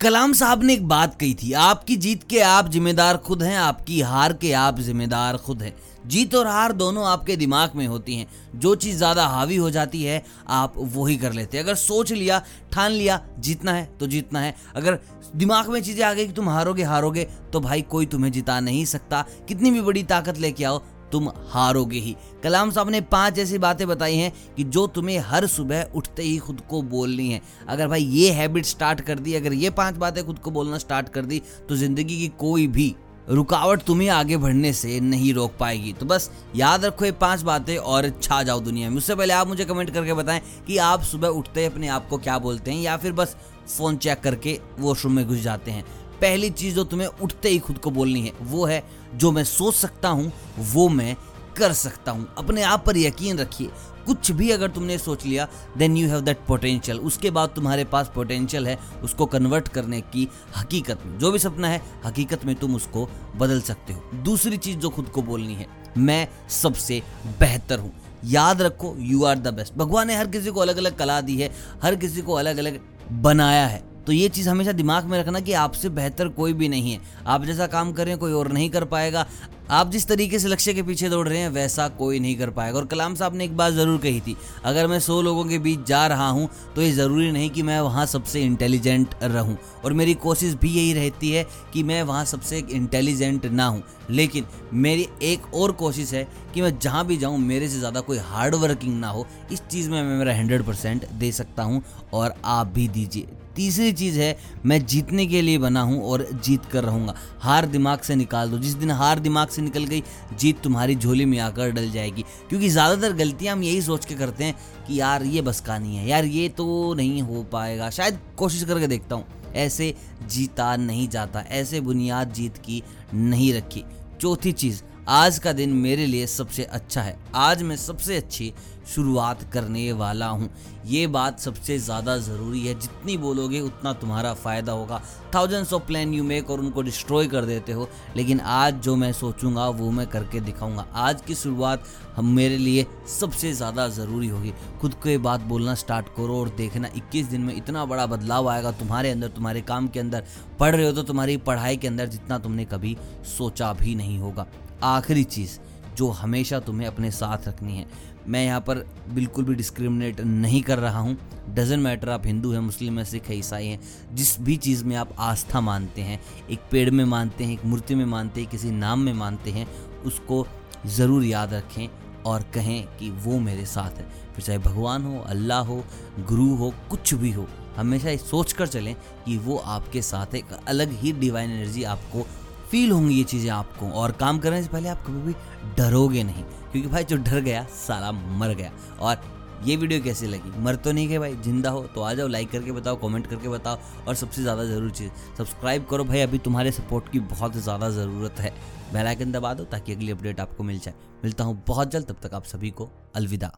कलाम साहब ने एक बात कही थी, आपकी जीत के आप जिम्मेदार खुद हैं, आपकी हार के आप जिम्मेदार खुद हैं। जीत और हार दोनों आपके दिमाग में होती हैं। जो चीज़ ज़्यादा हावी हो जाती है, आप वही कर लेते हैं। अगर सोच लिया, ठान लिया, जीतना है तो जीतना है। अगर दिमाग में चीज़ें आ गई कि तुम हारोगे हारोगे तो भाई कोई तुम्हें जिता नहीं सकता। कितनी भी बड़ी ताकत लेके आओ तुम हारोगे ही। कलाम साहब ने पाँच ऐसी बातें बताई हैं कि जो तुम्हें हर सुबह उठते ही खुद को बोलनी है। अगर भाई ये हैबिट स्टार्ट कर दी, अगर ये पाँच बातें खुद को बोलना स्टार्ट कर दी तो ज़िंदगी की कोई भी रुकावट तुम्हें आगे बढ़ने से नहीं रोक पाएगी। तो बस याद रखो ये पाँच बातें और छा जाओ दुनिया में। उससे पहले आप मुझे कमेंट करके बताएँ कि आप सुबह उठते अपने आप को क्या बोलते हैं या फिर बस फ़ोन चेक करके वॉशरूम में घुस जाते हैं। पहली चीज़ जो तुम्हें उठते ही खुद को बोलनी है, वो है, जो मैं सोच सकता हूँ, वो मैं कर सकता हूँ। अपने आप पर यकीन रखिए। कुछ भी अगर तुमने सोच लिया then you have that potential उसके बाद तुम्हारे पास पोटेंशियल है, उसको कन्वर्ट करने की हकीकत में। जो भी सपना है, हकीकत में तुम उसको बदल सकते हो। दूसरी चीज़ जो खुद को बोलनी है, मैं सबसे बेहतर हूँ। याद रखो यू आर द बेस्ट भगवान ने हर किसी को अलग अलग कला दी है, हर किसी को अलग अलग बनाया है। तो ये चीज़ हमेशा दिमाग में रखना कि आपसे बेहतर कोई भी नहीं है। आप जैसा काम कर रहे हैं, कोई और नहीं कर पाएगा। आप जिस तरीके से लक्ष्य के पीछे दौड़ रहे हैं, वैसा कोई नहीं कर पाएगा। और कलाम साहब ने एक बात ज़रूर कही थी, अगर मैं सौ लोगों के बीच जा रहा हूँ तो ये ज़रूरी नहीं कि मैं वहाँ सबसे इंटेलिजेंट रहूँ। और मेरी कोशिश भी यही रहती है कि मैं वहाँ सबसे इंटेलिजेंट ना हूँ। लेकिन मेरी एक और कोशिश है कि मैं जहाँ भी जाऊँ, मेरे से ज़्यादा कोई हार्ड वर्किंग ना हो। इस चीज़ में मैं मेरा हंड्रेड परसेंट दे सकता हूँ और आप भी दीजिए। तीसरी चीज़ है, मैं जीतने के लिए बना हूँ और जीत कर रहूँगा। हार दिमाग से निकाल दो। जिस दिन हार दिमाग से निकल गई, जीत तुम्हारी झोली में आकर डल जाएगी। क्योंकि ज़्यादातर गलतियाँ हम यही सोच के करते हैं कि यार, ये बस का नहीं है। यार, ये तो नहीं हो पाएगा। शायद कोशिश करके देखता हूँ। ऐसे जीता नहीं जाता, ऐसे बुनियाद जीत की नहीं रखी। चौथी चीज़ आज का दिन मेरे लिए सबसे अच्छा है। आज मैं सबसे अच्छी शुरुआत करने वाला हूँ। ये बात सबसे ज़्यादा ज़रूरी है। जितनी बोलोगे, उतना तुम्हारा फ़ायदा होगा। Thousands of plan you make और उनको डिस्ट्रॉय कर देते हो। लेकिन आज जो मैं सोचूँगा, वो मैं करके दिखाऊँगा। आज की शुरुआत हम मेरे लिए सबसे ज़्यादा ज़रूरी होगी। खुद को ये बात बोलना स्टार्ट करो और देखना 21 दिन में इतना बड़ा बदलाव आएगा तुम्हारे अंदर, तुम्हारे काम के अंदर। पढ़ रहे हो तो तुम्हारी पढ़ाई के अंदर जितना तुमने कभी सोचा भी नहीं होगा। आखिरी चीज़ जो हमेशा तुम्हें अपने साथ रखनी है। मैं यहाँ पर बिल्कुल भी डिस्क्रिमिनेट नहीं कर रहा हूँ। डजेंट मैटर आप हिंदू हैं, मुस्लिम हैं, सिख हैं, ईसाई हैं, जिस भी चीज़ में आप आस्था मानते हैं, एक पेड़ में मानते हैं, एक मूर्ति में मानते हैं, किसी नाम में मानते हैं, उसको ज़रूर याद रखें और कहें कि वो मेरे साथ है। फिर चाहे भगवान हो, अल्लाह हो, गुरु हो, कुछ भी हो, हमेशा सोच कर चलें कि वो आपके साथ एक अलग ही डिवाइन एनर्जी आपको फील होंगी ये चीज़ें आपको। और काम करने से पहले आप कभी भी डरोगे नहीं, क्योंकि भाई जो डर गया, साला मर गया। और ये वीडियो कैसी लगी? मर तो नहीं गए भाई, ज़िंदा हो तो आ जाओ लाइक करके बताओ कमेंट करके बताओ। और सबसे ज़्यादा ज़रूरी चीज़ सब्सक्राइब करो भाई, अभी तुम्हारे सपोर्ट की बहुत ज़्यादा ज़रूरत है। बेल आइकन दबा दो ताकि अगली अपडेट आपको मिल जाए। मिलता हूँ बहुत जल्द, तब तक आप सभी को अलविदा।